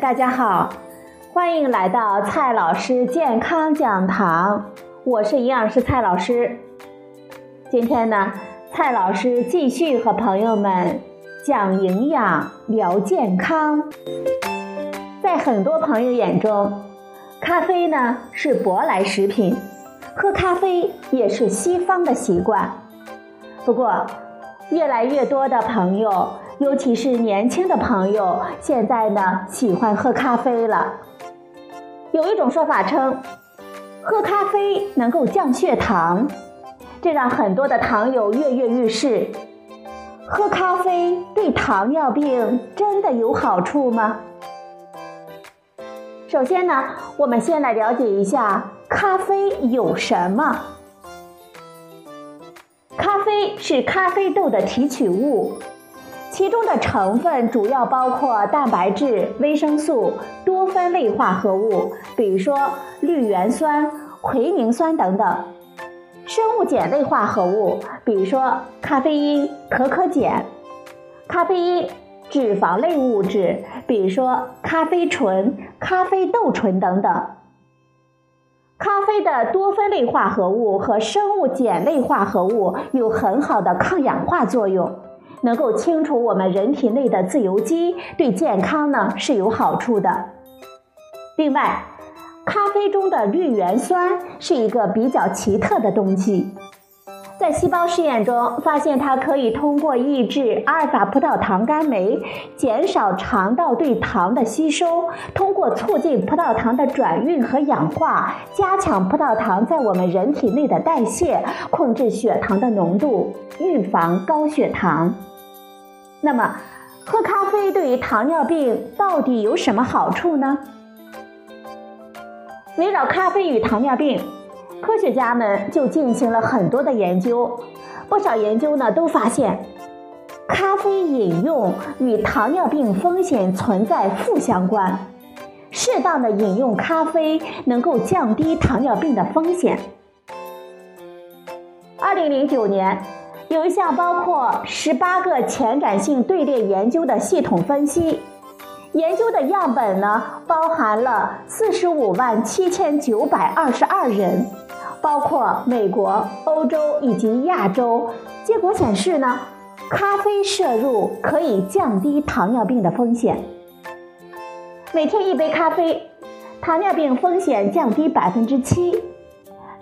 大家好，欢迎来到蔡老师健康讲堂，我是营养师蔡老师。今天呢，蔡老师继续和朋友们讲营养、聊健康。在很多朋友眼中，咖啡呢是舶来食品，喝咖啡也是西方的习惯。不过，越来越多的朋友。尤其是年轻的朋友，现在呢喜欢喝咖啡了。有一种说法称，喝咖啡能够降血糖，这让很多的糖友跃跃欲试。喝咖啡对糖尿病真的有好处吗？首先呢，我们先来了解一下咖啡有什么。咖啡是咖啡豆的提取物。其中的成分主要包括蛋白质、维生素、多酚类化合物，比如说绿原酸、奎宁酸等等；生物碱类化合物，比如说咖啡因、可可碱；咖啡因脂肪类物质，比如说咖啡醇、咖啡豆醇等等。咖啡的多酚类化合物和生物碱类化合物有很好的抗氧化作用。能够清除我们人体内的自由基，对健康呢是有好处的。另外，咖啡中的绿原酸是一个比较奇特的东西，在细胞试验中发现它可以通过抑制阿尔法葡萄糖苷酶，减少肠道对糖的吸收，通过促进葡萄糖的转运和氧化，加强葡萄糖在我们人体内的代谢，控制血糖的浓度，预防高血糖。那么，喝咖啡对于糖尿病到底有什么好处呢？围绕咖啡与糖尿病，科学家们就进行了很多的研究。不少研究呢都发现，咖啡饮用与糖尿病风险存在负相关。适当的饮用咖啡能够降低糖尿病的风险。二零零九年。有一项包括十八个前瞻性队列研究的系统分析，研究的样本呢包含了四十五万七千九百二十二人，包括美国、欧洲以及亚洲。结果显示呢，咖啡摄入可以降低糖尿病的风险。每天一杯咖啡，糖尿病风险降低百分之七。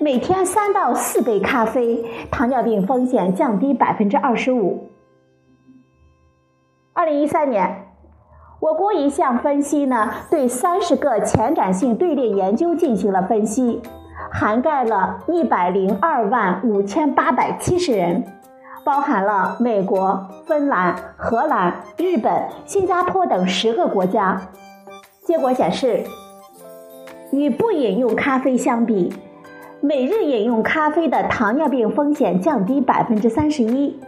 每天三到四杯咖啡，糖尿病风险降低百分之二十五。二零一三年，我国一项分析呢，对三十个前瞻性队列研究进行了分析，涵盖了一百零二万五千八百七十人，包含了美国、芬兰、荷兰、日本、新加坡等十个国家。结果显示，与不饮用咖啡相比，每日饮用咖啡的糖尿病风险降低百分之三十一。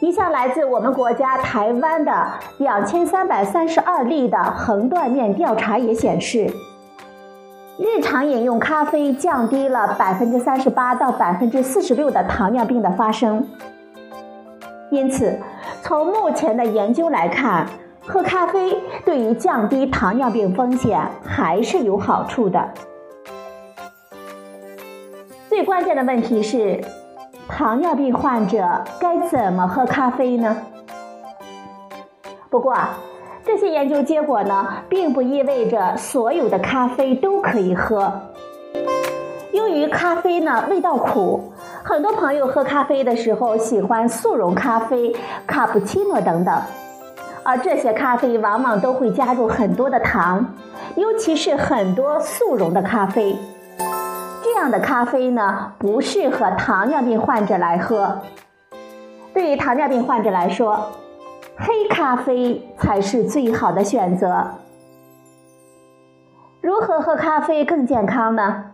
一项来自我们国家台湾的两千三百三十二例的横断面调查也显示，日常饮用咖啡降低了百分之三十八到百分之四十六的糖尿病的发生。因此，从目前的研究来看，喝咖啡对于降低糖尿病风险还是有好处的。最关键的问题是，糖尿病患者该怎么喝咖啡呢？不过，这些研究结果呢，并不意味着所有的咖啡都可以喝。由于咖啡呢味道苦，很多朋友喝咖啡的时候喜欢速溶咖啡、卡布奇诺等等，而这些咖啡往往都会加入很多的糖，尤其是很多速溶的咖啡。这样的咖啡呢，不适合糖尿病患者来喝。对于糖尿病患者来说，黑咖啡才是最好的选择。如何喝咖啡更健康呢？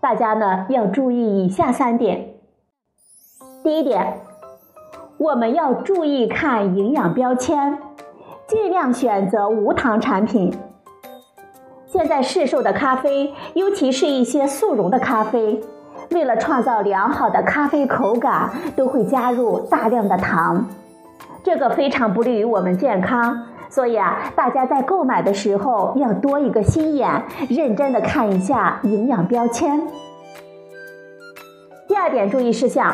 大家呢要注意以下三点。第一点，我们要注意看营养标签，尽量选择无糖产品。现在市售的咖啡，尤其是一些速溶的咖啡，为了创造良好的咖啡口感，都会加入大量的糖，这个非常不利于我们健康。所以啊，大家在购买的时候要多一个心眼，认真的看一下营养标签。第二点注意事项：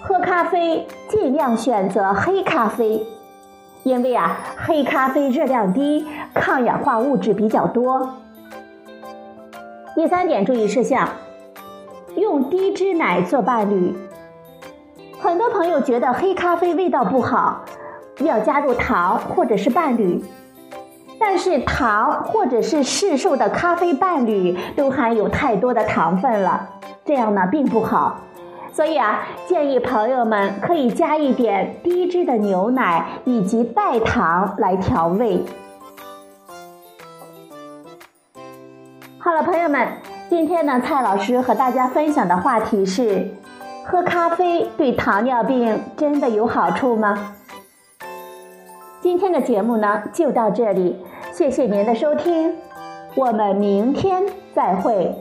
喝咖啡尽量选择黑咖啡，因为啊，黑咖啡热量低，抗氧化物质比较多。第三点注意事项：用低脂奶做伴侣。很多朋友觉得黑咖啡味道不好，要加入糖或者是伴侣，但是糖或者是市售的咖啡伴侣都含有太多的糖分了，这样呢并不好。所以啊，建议朋友们可以加一点低脂的牛奶以及代糖来调味。好了，朋友们，今天呢，蔡老师和大家分享的话题是。喝咖啡对糖尿病真的有好处吗？今天的节目呢就到这里，谢谢您的收听，我们明天再会。